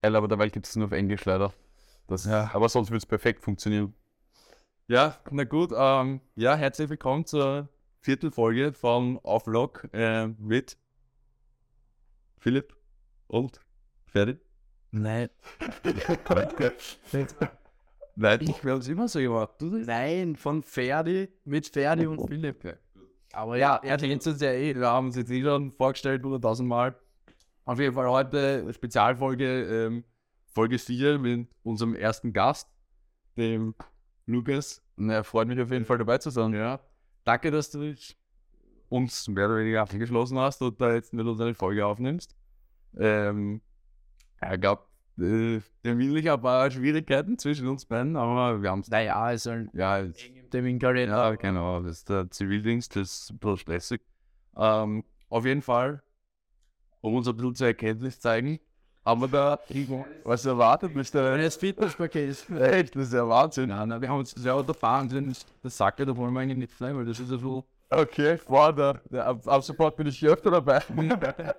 Geil, aber der Welt gibt es nur auf Englisch leider. Das, ja. Aber sonst würde es perfekt funktionieren. Ja, na gut. Ähm, ja, herzlich willkommen zur vierten Folge von Auflog äh, mit Philipp und Ferdi. Nein. Nein, ich habe es immer so gemacht. Nein, von Ferdi mit Ferdi und Philipp. Aber ja, er kennt uns ja eh. Wir haben uns jetzt eh schon vorgestellt, 100.000 Mal. Auf jeden Fall heute Spezialfolge, ähm, Folge 4 mit unserem ersten Gast, dem Lukas. Na, freut mich auf jeden Fall dabei zu sein. Ja. Danke, dass du dich uns mehr oder weniger angeschlossen hast und da jetzt mit uns eine Folge aufnimmst. Ähm, ich glaube, äh, terminlich ein paar Schwierigkeiten zwischen uns beiden, aber wir haben es. Naja, es soll ja, eng im Terminkalender. Ja, genau, das ist der Zivildienst, das ist ein bisschen stressig. Ähm, auf jeden Fall, um uns ein bisschen zur Erkenntnis zeigen, haben wir da was erwartet? Du das Fitnesspaket? Echt, das ist ja Wahnsinn. Ja, na, wir haben uns ja unterfahren, das Sacke, da wollen wir eigentlich nicht bleiben, weil das ist ja so. Okay, da, ab, ab sofort bin ich öfter dabei.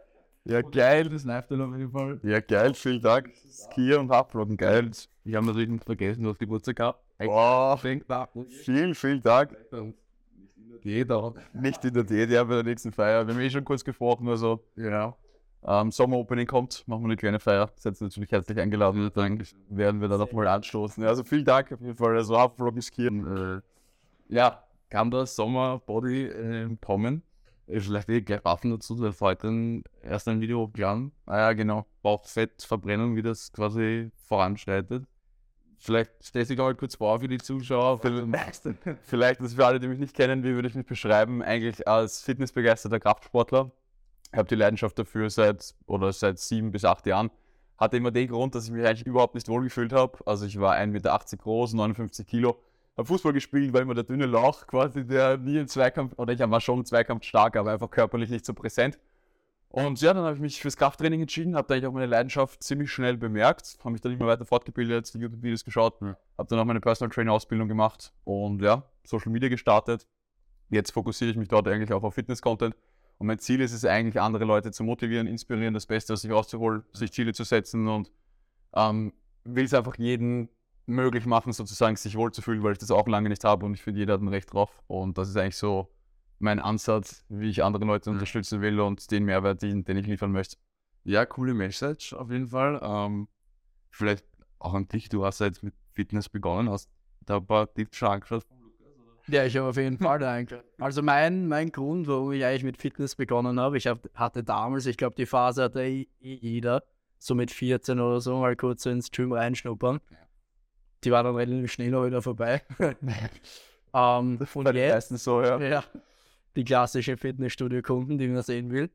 Ja, geil. Das läuft dann auf jeden Fall. Ja, geil. Vielen Dank. Ski und Uploaden, geil. Ich habe natürlich nicht vergessen, du hast Geburtstag gehabt. Boah, vielen, vielen Dank. Jeder. Nicht in der ja, bei der nächsten Feier. Wir haben eh schon kurz gesprochen, also ja. Ähm, Sommeropening kommt, machen wir eine kleine Feier. Seid natürlich herzlich eingeladen. Dann werden wir da noch mal anstoßen. Also vielen Dank auf jeden Fall. Also Uploaden, Skieren. Äh, ja, kann das Sommerbody äh, kommen? Vielleicht eh gleich Waffen dazu, weil heute erst ein Video hochgeladen. Ah ja, genau. Bauchfettverbrennung, wie das quasi voranschreitet. Vielleicht stellst du dich auch kurz vor für die Zuschauer. Vielleicht, das für alle, die mich nicht kennen, wie würde ich mich beschreiben? Eigentlich als fitnessbegeisterter Kraftsportler. Ich habe die Leidenschaft dafür seit oder seit sieben bis acht Jahren. Hatte immer den Grund, dass ich mich eigentlich überhaupt nicht wohlgefühlt habe. Also ich war 1,80 Meter groß, 59 Kilo habe Fußball gespielt, weil immer der dünne Lauch quasi, der nie im Zweikampf, oder ich war schon im Zweikampf stark, aber einfach körperlich nicht so präsent. Und ja, dann habe ich mich fürs Krafttraining entschieden, habe da eigentlich auch meine Leidenschaft ziemlich schnell bemerkt, habe mich dann immer weiter fortgebildet, die YouTube-Videos geschaut, ja. habe dann auch meine Personal Trainer Ausbildung gemacht und ja, Social Media gestartet. Jetzt fokussiere ich mich dort eigentlich auch auf Fitness-Content und mein Ziel ist es eigentlich, andere Leute zu motivieren, inspirieren, das Beste aus sich rauszuholen, sich Ziele zu setzen und ähm, will es einfach jeden möglich machen, sozusagen sich wohlzufühlen, weil ich das auch lange nicht habe und ich finde, jeder hat ein Recht drauf. Und das ist eigentlich so mein Ansatz, wie ich andere Leute unterstützen will und den Mehrwert, den, den ich liefern möchte. Ja, coole Message auf jeden Fall. Ähm, vielleicht auch an dich, du hast ja jetzt mit Fitness begonnen, hast da ein paar Tipps schon angeschaut ja, ich habe auf jeden Fall da eingeschaut. Also mein, mein Grund, warum ich eigentlich mit Fitness begonnen habe, ich hab, hatte damals, ich glaube, die Phase hatte eh jeder, so mit 14 oder so, mal kurz so ins Gym reinschnuppern. Die war dann relativ schnell auch wieder vorbei. ähm, das und jetzt, so, ja. ja. Die klassische Fitnessstudio-Kunden, die man sehen will.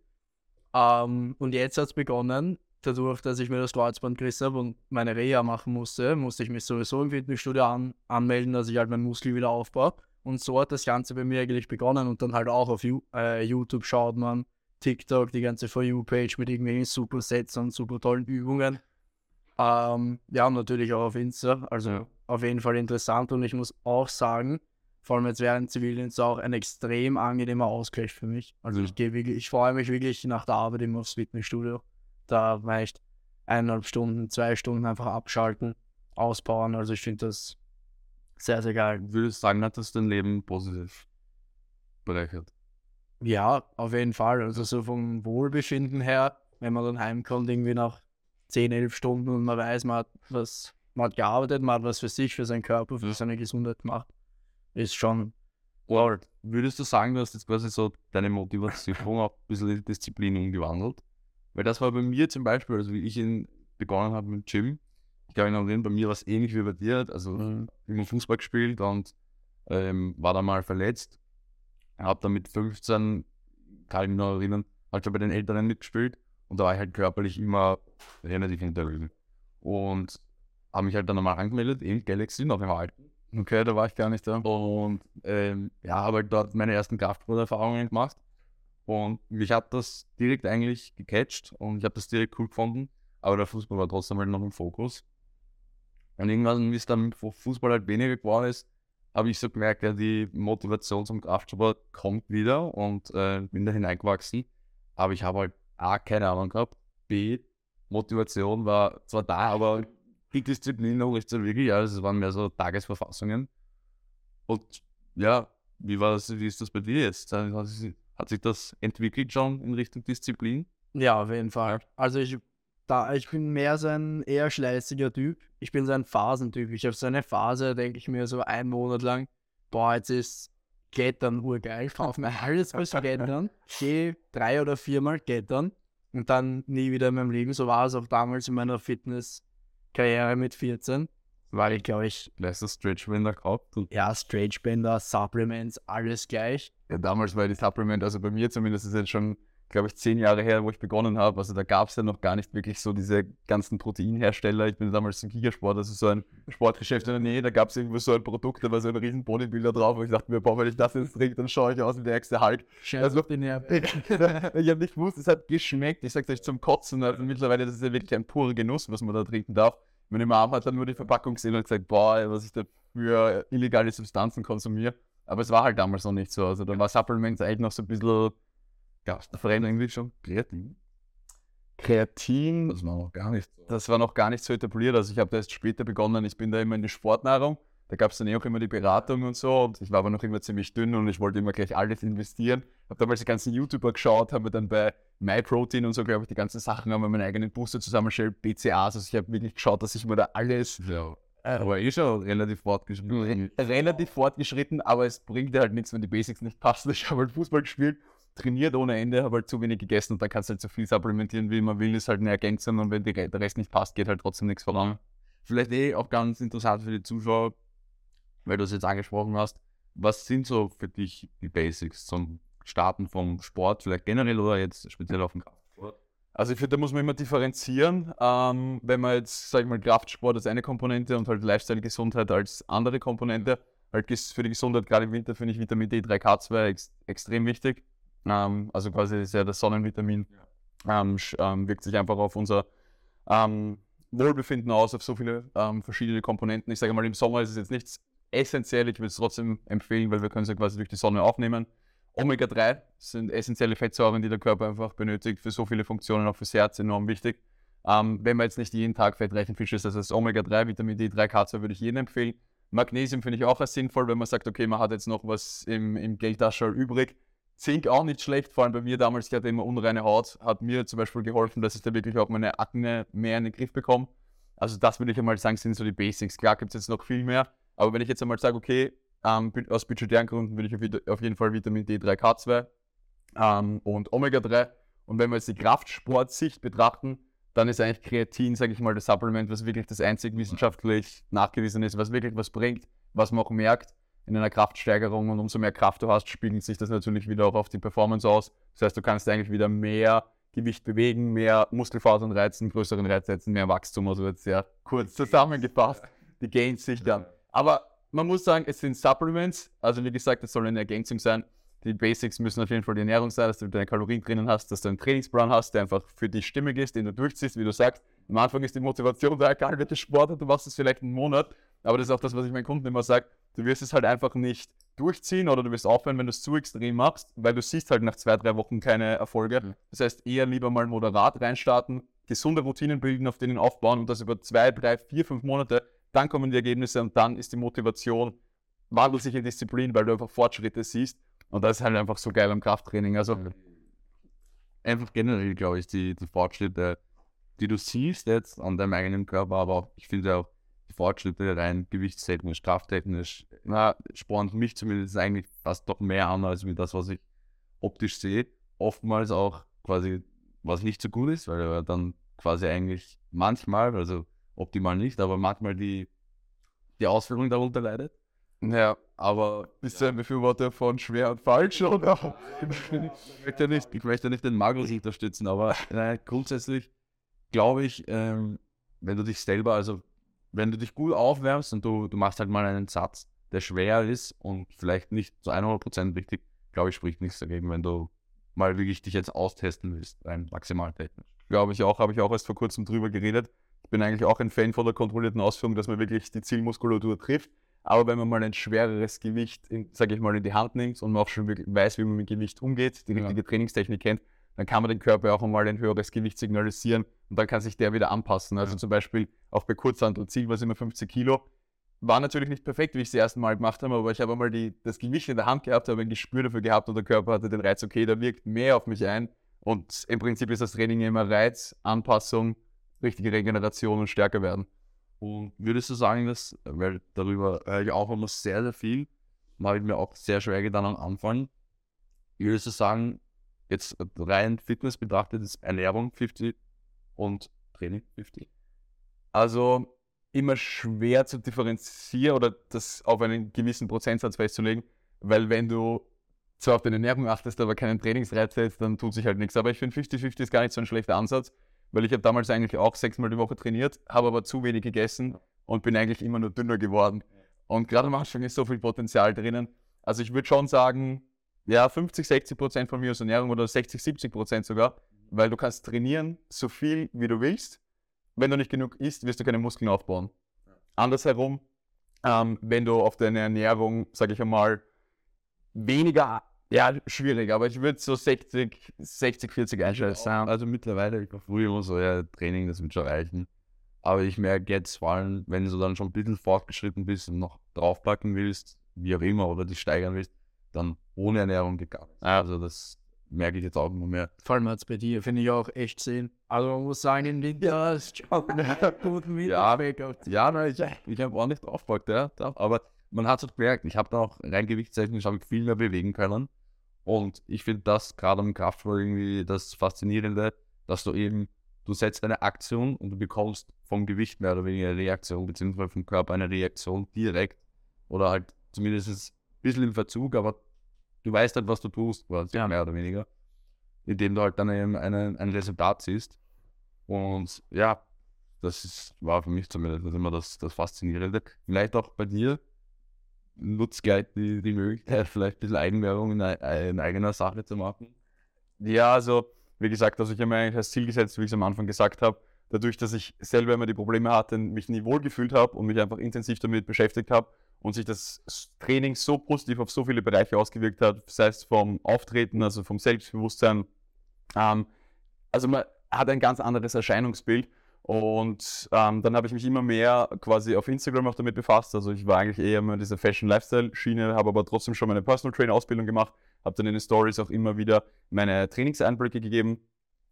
Ähm, und jetzt hat es begonnen, dadurch, dass ich mir das Kreuzband gerissen habe und meine Reha machen musste, musste ich mich sowieso im Fitnessstudio an anmelden, dass ich halt meinen Muskel wieder aufbaue. Und so hat das Ganze bei mir eigentlich begonnen und dann halt auch auf äh, YouTube schaut man, TikTok, die ganze For You-Page mit irgendwelchen super Sets und super tollen Übungen. Ähm, ja, natürlich auch auf Insta. Also ja. auf jeden Fall interessant und ich muss auch sagen, vor allem jetzt während Zivildienst auch ein extrem angenehmer Ausgleich für mich. Also ja. ich gehe wirklich, ich freue mich wirklich nach der Arbeit immer aufs Fitnessstudio. Da reicht eineinhalb Stunden, zwei Stunden einfach abschalten, ausbauen. Also ich finde das sehr, sehr geil. Würdest du sagen, hat das dein Leben positiv bereichert? Ja, auf jeden Fall. Also so vom Wohlbefinden her, wenn man dann heimkommt, irgendwie nach 10, 11 Stunden und man weiß, man hat was, man hat gearbeitet, man hat was für sich, für seinen Körper, für seine Gesundheit gemacht, ist schon. Wow. Würdest du sagen, du hast jetzt quasi so deine Motivation auch ein bisschen in Disziplin umgewandelt? Weil das war bei mir zum Beispiel, also wie ich ihn begonnen habe mit Gym, ich kann mich noch erinnern, bei mir war es ähnlich wie bei dir, also mhm. immer Fußball gespielt und ähm, war dann mal verletzt. Habe dann mit 15, kann ich mich noch erinnern, halt schon bei den Älteren mitgespielt und da war ich halt körperlich immer relativ hinterlegen. Und habe mich halt dann nochmal angemeldet in Galaxy, noch im Alten. Okay, da war ich gar nicht da. Und ähm, ja, habe halt dort meine ersten Kraftsporterfahrungen gemacht. Und mich hat das direkt eigentlich gecatcht und ich habe das direkt cool gefunden. Aber der Fußball war trotzdem halt noch im Fokus. Und irgendwann, wie es dann mit Fußball halt weniger geworden ist, habe ich so gemerkt, ja, die Motivation zum Kraftsport kommt wieder und äh, bin da hineingewachsen. Aber ich habe halt A, keine Ahnung gehabt, B, Motivation war zwar da, aber die Disziplin noch nicht so wirklich. Also es waren mehr so Tagesverfassungen. Und ja, wie war das, wie ist das bei dir jetzt? Hat sich- hat sich das entwickelt schon in Richtung Disziplin? Ja, auf jeden Fall. Also ich, da, ich bin mehr so ein eher schleißiger Typ. Ich bin so ein Phasentyp. Ich habe so eine Phase, denke ich mir so einen Monat lang, boah, jetzt ist Klettern urgeil. Ich kaufe mir alles fürs Klettern. Gehe drei oder viermal klettern und dann nie wieder in meinem Leben. So war es auch damals in meiner Fitnesskarriere mit 14. Weil ich, glaube ich, Letzter Stretchbänder gehabt ja, Stretchbänder, Supplements, alles gleich. Ja, damals war die Supplement, also bei mir zumindest ist jetzt schon, glaube ich, zehn Jahre her, wo ich begonnen habe. Also da gab es ja noch gar nicht wirklich so diese ganzen Proteinhersteller. Ich bin damals im Gigasport, also so ein Sportgeschäft in der Nähe, da gab es irgendwo so ein Produkt, da war so ein riesen Bodybuilder drauf, wo ich dachte mir, boah, wenn ich das jetzt trinke, dann schaue ich aus wie der nächste Hulk. Also- Nerven. ich habe nicht gewusst, es hat geschmeckt. Ich sag's euch zum Kotzen. Also mittlerweile das ist ja wirklich ein purer Genuss, was man da trinken darf. Meine Mama hat dann nur die Verpackung gesehen und gesagt, boah, was ich da für illegale Substanzen konsumiere. Aber es war halt damals noch nicht so. Also da war Supplements eigentlich noch so ein bisschen, fremd irgendwie schon. Kreatin. Kreatin, das war noch gar nicht so. das war noch gar nicht so etabliert. Also ich habe da erst später begonnen. Ich bin da immer in die Sportnahrung. Da gab es dann eh auch immer die Beratung und so. Und ich war aber noch immer ziemlich dünn und ich wollte immer gleich alles investieren. Habe damals die ganzen YouTuber geschaut, habe mir dann bei MyProtein und so, glaube ich, die ganzen Sachen, haben wir meinen eigenen Booster zusammengestellt, BCAs. Also ich habe wirklich geschaut, dass ich mir da alles Ja. Aber eh schon relativ fortgeschritten. relativ fortgeschritten, aber es bringt dir halt nichts, wenn die Basics nicht passen. Ich habe halt Fußball gespielt, trainiert ohne Ende, habe halt zu wenig gegessen und dann kannst du halt so viel supplementieren, wie man will, ist halt eine Ergänzung und wenn der Rest nicht passt, geht halt trotzdem nichts voran. Vielleicht eh auch ganz interessant für die Zuschauer, weil du es jetzt angesprochen hast. Was sind so für dich die Basics zum Starten vom Sport, vielleicht generell oder jetzt speziell auf dem Kraftsport? Also ich finde, da muss man immer differenzieren. Ähm, wenn man jetzt, sag ich mal, Kraftsport als eine Komponente und halt Lifestyle-Gesundheit als andere Komponente, halt für die Gesundheit, gerade im Winter, finde ich Vitamin D, 3K2 ex extrem wichtig. Ähm, also quasi ist ja das Sonnenvitamin. Ähm, ähm, wirkt sich einfach auf unser ähm, Wohlbefinden aus, auf so viele ähm, verschiedene Komponenten. Ich sage mal, im Sommer ist es jetzt nichts essentiell, ich würde es trotzdem empfehlen, weil wir können es ja quasi durch die Sonne aufnehmen. Omega-3 sind essentielle Fettsäuren, die der Körper einfach benötigt für so viele Funktionen, auch fürs Herz enorm wichtig. Ähm, wenn man jetzt nicht jeden Tag fettreichen Fisch isst, also das Omega-3, Vitamin D, 3K2 würde ich jedem empfehlen. Magnesium finde ich auch als sinnvoll, wenn man sagt, okay, man hat jetzt noch was im, im Geldtaschel übrig. Zink auch nicht schlecht, vor allem bei mir damals, ich hatte immer unreine Haut, hat mir zum Beispiel geholfen, dass ich da wirklich auch meine Akne mehr in den Griff bekomme. Also das würde ich einmal sagen, sind so die Basics. Klar gibt es jetzt noch viel mehr, aber wenn ich jetzt einmal sage, okay, ähm, aus budgetären Gründen würde ich auf, jed- auf jeden Fall Vitamin D, 3K2 ähm, und Omega-3. Und wenn wir jetzt die Kraftsportsicht betrachten, dann ist eigentlich Kreatin, sage ich mal, das Supplement, was wirklich das einzig wissenschaftlich nachgewiesen ist, was wirklich was bringt, was man auch merkt in einer Kraftsteigerung. Und umso mehr Kraft du hast, spiegelt sich das natürlich wieder auch auf die Performance aus. Das heißt, du kannst eigentlich wieder mehr Gewicht bewegen, mehr Muskelfasern reizen, größeren Reiz setzen, mehr Wachstum. Also jetzt sehr kurz zusammengefasst, die Gains sich dann. Aber man muss sagen, es sind Supplements. Also wie gesagt, es soll eine Ergänzung sein. Die Basics müssen auf jeden Fall die Ernährung sein, dass du deine Kalorien drinnen hast, dass du einen Trainingsplan hast, der einfach für dich stimmig ist, den du durchziehst, wie du sagst. Am Anfang ist die Motivation da, egal welcher Sport, du machst es vielleicht einen Monat. Aber das ist auch das, was ich meinen Kunden immer sage. Du wirst es halt einfach nicht durchziehen oder du wirst aufhören, wenn du es zu extrem machst, weil du siehst halt nach zwei, drei Wochen keine Erfolge. Mhm. Das heißt, eher lieber mal moderat reinstarten, gesunde Routinen bilden, auf denen aufbauen und das über zwei, drei, vier, fünf Monate. Dann kommen die Ergebnisse und dann ist die Motivation, wandelt sich in Disziplin, weil du einfach Fortschritte siehst. Und das ist halt einfach so geil am Krafttraining. Also, Einfach generell, glaube ich, die, die Fortschritte, die du siehst jetzt an deinem eigenen Körper, aber auch, ich finde auch Fortschritte rein gewichtstechnisch, krafttechnisch, na, spornt mich zumindest eigentlich fast doch mehr an, als wie das, was ich optisch sehe. Oftmals auch quasi, was nicht so gut ist, weil er dann quasi eigentlich manchmal, also optimal nicht, aber manchmal die, die Ausführung darunter leidet. ja, aber bist du ein Befürworter von schwer und falsch, oder? Ich möchte ja nicht, ich möchte nicht den Magnus unterstützen, aber äh, grundsätzlich glaube ich, ähm, wenn du dich selber, also wenn du dich gut aufwärmst und du, du machst halt mal einen Satz, der schwer ist und vielleicht nicht zu 100% richtig, glaube ich, spricht nichts dagegen, wenn du mal wirklich dich jetzt austesten willst, rein maximaltechnisch. Glaube ich auch, habe ich auch erst vor kurzem drüber geredet. Ich bin eigentlich auch ein Fan von der kontrollierten Ausführung, dass man wirklich die Zielmuskulatur trifft. Aber wenn man mal ein schwereres Gewicht, sage ich mal, in die Hand nimmt und man auch schon wirklich weiß, wie man mit Gewicht umgeht, die Ja. richtige Trainingstechnik kennt, dann kann man den Körper auch einmal ein höheres Gewicht signalisieren und dann kann sich der wieder anpassen. Also zum Beispiel auch bei Kurzhantel Ziel war es immer 50 Kilo. War natürlich nicht perfekt, wie ich es das erste Mal gemacht habe, aber ich habe einmal die, das Gewicht in der Hand gehabt, habe ein Gespür dafür gehabt und der Körper hatte den Reiz, okay, da wirkt mehr auf mich ein. Und im Prinzip ist das Training immer Reiz, Anpassung, richtige Regeneration und stärker werden. Und würdest du sagen, dass, weil darüber höre ich auch immer sehr, sehr viel, habe ich mir auch sehr schwer getan am Anfang. Würdest du sagen, jetzt rein Fitness betrachtet ist Ernährung 50 und Training 50? Also immer schwer zu differenzieren oder das auf einen gewissen Prozentsatz festzulegen, weil wenn du zwar auf deine Ernährung achtest, aber keinen Trainingsreiz setzt, dann tut sich halt nichts. Aber ich finde 50-50 ist gar nicht so ein schlechter Ansatz, weil ich habe damals eigentlich auch sechsmal die Woche trainiert, habe aber zu wenig gegessen und bin eigentlich immer nur dünner geworden. Und gerade am Anfang ist so viel Potenzial drinnen. Also ich würde schon sagen, ja, 50, 60 Prozent von mir aus Ernährung oder 60, 70 Prozent sogar, weil du kannst trainieren so viel, wie du willst. Wenn du nicht genug isst, wirst du keine Muskeln aufbauen. Andersherum, ähm, wenn du auf deine Ernährung, sage ich einmal, weniger, ja, schwierig, aber ich würde so 60, 60, 40 einschätzen. Also mittlerweile, ich war früher immer so, ja, Training, das wird schon reichen. Aber ich merke jetzt vor allem, wenn du dann schon ein bisschen fortgeschritten bist und noch draufpacken willst, wie auch immer, oder dich steigern willst, dann ohne Ernährung gegangen. Also das merke ich jetzt auch immer mehr. Vor allem jetzt bei dir, finde ich auch echt sehen. Also man muss sagen, im Winter ist schon guten Ja, ja nein, ich, ich habe auch nicht draufgepackt, ja. Aber man hat es gemerkt, ich habe da auch rein gewichtstechnisch habe ich viel mehr bewegen können. Und ich finde das gerade am Kraftsport irgendwie das Faszinierende, dass du eben du setzt eine Aktion und du bekommst vom Gewicht mehr oder weniger eine Reaktion, beziehungsweise vom Körper eine Reaktion direkt. Oder halt zumindest bisschen im Verzug, aber du weißt halt, was du tust, quasi, ja. mehr oder weniger. Indem du halt dann eben eine, ein Resultat siehst. Und ja, das ist, war für mich zumindest immer das, das Faszinierende. Vielleicht auch bei dir nutzt gleich die, die Möglichkeit, vielleicht ein bisschen Eigenwerbung in, in eigener Sache zu machen. Ja, also wie gesagt, also ich habe mir eigentlich als Ziel gesetzt, wie ich es am Anfang gesagt habe, dadurch, dass ich selber immer die Probleme hatte, mich nie wohl gefühlt habe und mich einfach intensiv damit beschäftigt habe und sich das Training so positiv auf so viele Bereiche ausgewirkt hat, sei es vom Auftreten, also vom Selbstbewusstsein. Ähm, also man hat ein ganz anderes Erscheinungsbild und ähm, dann habe ich mich immer mehr quasi auf Instagram auch damit befasst. Also ich war eigentlich eher immer in dieser Fashion-Lifestyle-Schiene, habe aber trotzdem schon meine Personal Trainer-Ausbildung gemacht habe dann in den Stories auch immer wieder meine Trainingseinblicke gegeben.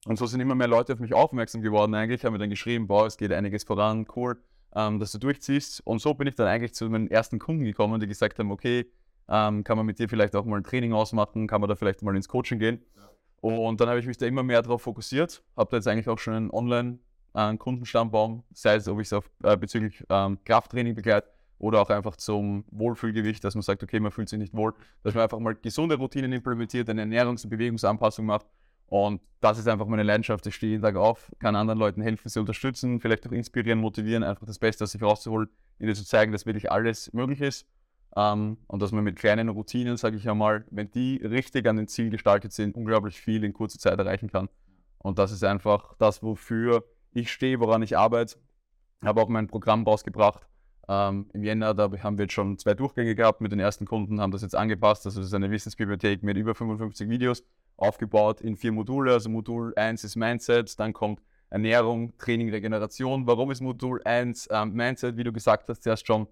Und so sind immer mehr Leute auf mich aufmerksam geworden eigentlich, haben mir dann geschrieben, boah, es geht einiges voran, cool, ähm, dass du durchziehst. Und so bin ich dann eigentlich zu meinen ersten Kunden gekommen, die gesagt haben, okay, ähm, kann man mit dir vielleicht auch mal ein Training ausmachen, kann man da vielleicht mal ins Coaching gehen. Ja. Und dann habe ich mich da immer mehr darauf fokussiert, habe da jetzt eigentlich auch schon einen Online-Kundenstammbaum, äh, sei es, ob ich es äh, bezüglich ähm, Krafttraining begleite oder auch einfach zum Wohlfühlgewicht, dass man sagt, okay, man fühlt sich nicht wohl, dass man einfach mal gesunde Routinen implementiert, eine Ernährungs- und Bewegungsanpassung macht. Und das ist einfach meine Leidenschaft. Ich stehe jeden Tag auf, kann anderen Leuten helfen, sie unterstützen, vielleicht auch inspirieren, motivieren, einfach das Beste aus sich rauszuholen, ihnen zu zeigen, dass wirklich alles möglich ist. Ähm, und dass man mit kleinen Routinen, sage ich einmal, wenn die richtig an den Ziel gestaltet sind, unglaublich viel in kurzer Zeit erreichen kann. Und das ist einfach das, wofür ich stehe, woran ich arbeite. Ich Habe auch mein Programm rausgebracht, ähm, Im Jänner, da haben wir jetzt schon zwei Durchgänge gehabt mit den ersten Kunden, haben das jetzt angepasst. Also das ist eine Wissensbibliothek mit über 55 Videos, aufgebaut in vier Module. Also Modul 1 ist Mindset, dann kommt Ernährung, Training, Regeneration. Warum ist Modul 1 ähm, Mindset, wie du gesagt hast, zuerst schon?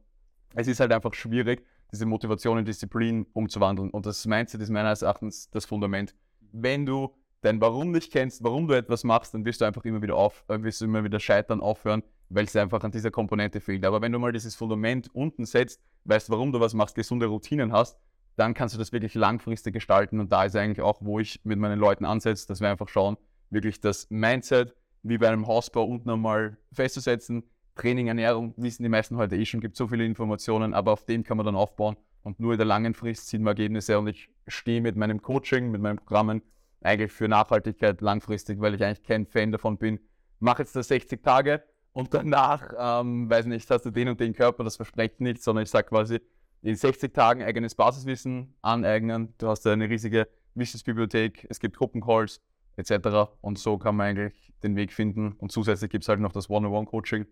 Es ist halt einfach schwierig, diese Motivation in Disziplin umzuwandeln. Und das Mindset ist meines Erachtens das Fundament. Wenn du dein Warum nicht kennst, warum du etwas machst, dann wirst du einfach immer wieder auf, äh, wirst du immer wieder scheitern, aufhören, weil es einfach an dieser Komponente fehlt. Aber wenn du mal dieses Fundament unten setzt, weißt, warum du was machst, gesunde Routinen hast, dann kannst du das wirklich langfristig gestalten. Und da ist eigentlich auch, wo ich mit meinen Leuten ansetze, dass wir einfach schauen, wirklich das Mindset wie bei einem Hausbau unten einmal festzusetzen. Training, Ernährung, wissen die meisten heute eh schon, gibt so viele Informationen, aber auf dem kann man dann aufbauen. Und nur in der langen Frist sieht man Ergebnisse. Und ich stehe mit meinem Coaching, mit meinen Programmen eigentlich für Nachhaltigkeit langfristig, weil ich eigentlich kein Fan davon bin. Mach jetzt das 60 Tage, und danach, ähm, weiß nicht, hast du den und den Körper, das verspricht nichts, sondern ich sage quasi, in 60 Tagen eigenes Basiswissen aneignen. Du hast eine riesige Wissensbibliothek, es gibt Gruppencalls etc. Und so kann man eigentlich den Weg finden. Und zusätzlich gibt es halt noch das One-on-One-Coaching.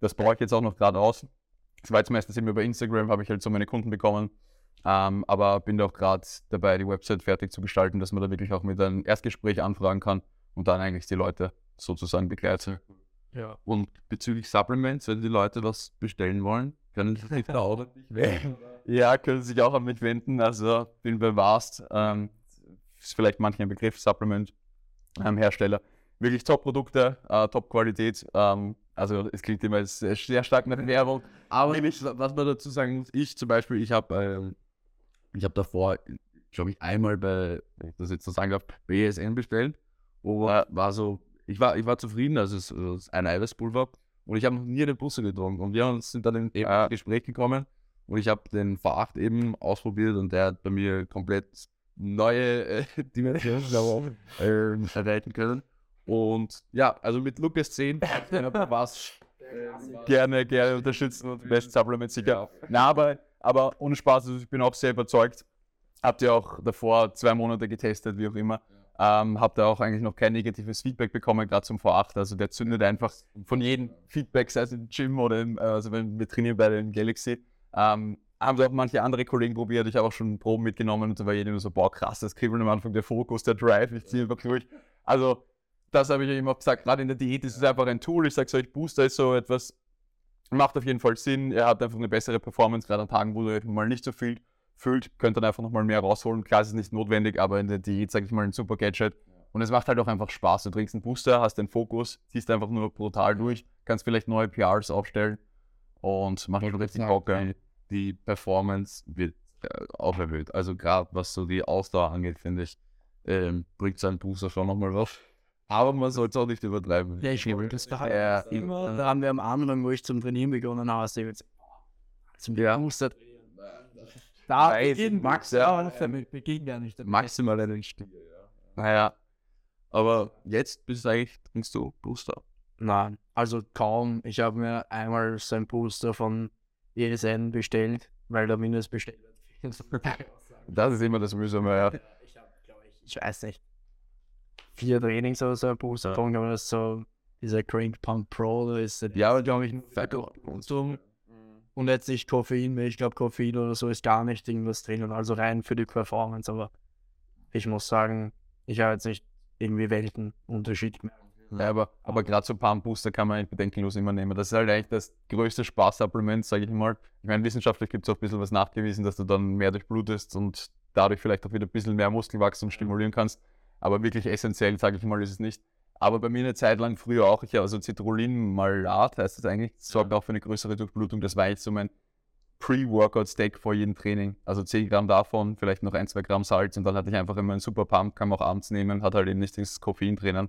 Das brauche ich jetzt auch noch gerade aus. Das war jetzt meistens immer über Instagram, habe ich halt so meine Kunden bekommen. Ähm, aber bin auch gerade dabei, die Website fertig zu gestalten, dass man da wirklich auch mit einem Erstgespräch anfragen kann und dann eigentlich die Leute sozusagen begleitet. Ja. Und bezüglich Supplements, wenn die Leute was bestellen wollen, können sie sich da auch an dich wenden. Ja, können sich auch an mich wenden. Also bin bei Vast, ähm, ist vielleicht manchen ein Begriff, Supplement-Hersteller. Wirklich Top-Produkte, äh, Top-Qualität. Ähm, also es klingt immer sehr, sehr stark nach Werbung. Aber was man dazu sagen muss, ich zum Beispiel, ich habe ähm, ich habe davor, glaube ich, einmal bei, wenn ich das jetzt so sagen darf, bei ESN bestellt. Aber war so, ich war, ich war zufrieden, also es ist ein Eiweißpulver und ich habe noch nie den Busse getrunken. Und wir sind dann in eben ins Gespräch gekommen und ich habe den V8 eben ausprobiert und der hat bei mir komplett neue äh, Dimensionen ähm, erreichen können. Und ja, also mit Lukas 10 war es gerne, gerne unterstützen und Best Supplement sicher. Na, aber, aber ohne Spaß, also ich bin auch sehr überzeugt. Habt ihr auch davor zwei Monate getestet, wie auch immer. Ähm, habt ihr auch eigentlich noch kein negatives Feedback bekommen, gerade zum V8. Also der zündet einfach von jedem Feedback, sei es im Gym oder im, äh, also wenn wir trainieren bei den Galaxy. Ähm, haben auch manche andere Kollegen probiert. Ich habe auch schon Proben mitgenommen und da war jeder nur so, boah, krass, das kribbeln am Anfang, der Fokus, der Drive, ich ziehe einfach durch. Also, das habe ich ja immer gesagt, gerade in der Diät ist es einfach ein Tool. Ich sage so, ich Booster ist so etwas, macht auf jeden Fall Sinn. Er hat einfach eine bessere Performance, gerade an Tagen, wo du euch mal nicht so viel fühlt, könnt dann einfach nochmal mehr rausholen. Klar, es ist nicht notwendig, aber in der Diät, sage ich mal, ein super Gadget. Und es macht halt auch einfach Spaß. Du trinkst einen Booster, hast den Fokus, ziehst einfach nur brutal durch, kannst vielleicht neue PRs aufstellen und macht schon richtig Bock. die, Performance wird äh, auch erhöht. Also gerade was so die Ausdauer angeht, finde ich, ähm, bringt sein Booster schon nochmal was. Aber man sollte es auch nicht übertreiben. Ja, ich wollte das da Ja. immer. Da haben wir am Anfang, wo ich zum Trainieren begonnen habe, jetzt zum Ja. Booster trainieren. Da Weiß, beginnt Max, ja, ja. damit beginnt ja nicht. Maximal eine Stunde. Naja, Aber jetzt bist du eigentlich, trinkst du Booster. Nein, also kaum. Ich habe mir einmal so ein Booster von ESN bestellt, weil der Mindestbestellwert das ist immer das Mühsame. Ja. Ich habe, glaube ich, ich weiß nicht, vier Trainings oder so ein Booster Ja. getrunken, aber das ist so dieser Crank Pump Pro, da ist Ja, aber glaube ich, nur und jetzt nicht Koffein, weil ich glaube, Koffein oder so ist gar nicht irgendwas drin, also rein für die Performance, aber ich muss sagen, ich habe jetzt nicht irgendwie Weltenunterschied gemerkt. Ja, aber, aber gerade so Pump Booster kann man eigentlich bedenkenlos immer nehmen. Das ist halt eigentlich das größte Spaßsupplement, sage ich mal. Ich meine, wissenschaftlich gibt es auch ein bisschen was nachgewiesen, dass du dann mehr durchblutest und dadurch vielleicht auch wieder ein bisschen mehr Muskelwachstum stimulieren kannst. Aber wirklich essentiell, sage ich mal, ist es nicht. Aber bei mir eine Zeit lang früher auch, ich habe also Citrullin-Malat, heißt das eigentlich, das sorgt auch für eine größere Durchblutung. Das war jetzt so mein Pre-Workout-Steak vor jedem Training. Also 10 Gramm davon, vielleicht noch ein, zwei Gramm Salz und dann hatte ich einfach immer einen super Pump, kann man auch abends nehmen, hat halt eben nicht dieses Koffein drinnen.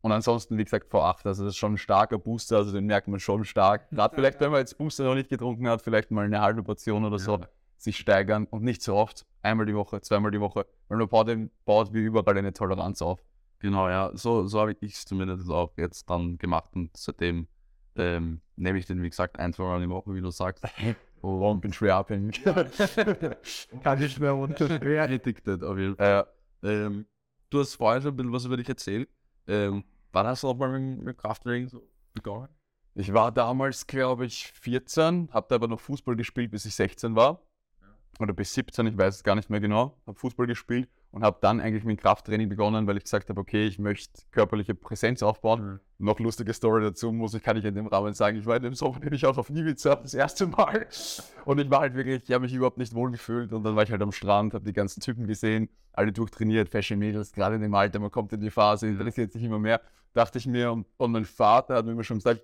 Und ansonsten, wie gesagt, V8, also das ist schon ein starker Booster, also den merkt man schon stark. Gerade vielleicht, wenn man jetzt Booster noch nicht getrunken hat, vielleicht mal eine halbe Portion oder so, sich steigern und nicht so oft, einmal die Woche, zweimal die Woche, weil man baut, baut wie überall eine Toleranz auf. Genau, ja. So, so habe ich es zumindest auch jetzt dann gemacht und seitdem ähm, nehme ich den, wie gesagt, ein, zwei Mal die Woche, wie du sagst. Und bin schwer abhängig. Kann ich mir Schwer addicted auf jeden Fall. äh, Ähm, du hast vorhin schon ein bisschen was über dich erzählt. Ähm, wann hast du auch mal mit, mit Krafttraining so begonnen? ich war damals, glaube ich, 14, habe da aber noch Fußball gespielt, bis ich 16 war. Oder bis 17, ich weiß es gar nicht mehr genau. Habe Fußball gespielt und habe dann eigentlich mit Krafttraining begonnen, weil ich gesagt habe, okay, ich möchte körperliche Präsenz aufbauen. Noch lustige Story dazu muss ich, kann ich in dem Rahmen sagen. Ich war in dem Sommer nämlich auch auf Ibiza das erste Mal. Und ich war halt wirklich, ich habe mich überhaupt nicht wohl gefühlt. Und dann war ich halt am Strand, habe die ganzen Typen gesehen, alle durchtrainiert, Fashion Mädels, gerade in dem Alter, man kommt in die Phase, interessiert sich immer mehr. Dachte ich mir, und, und mein Vater hat mir immer schon gesagt,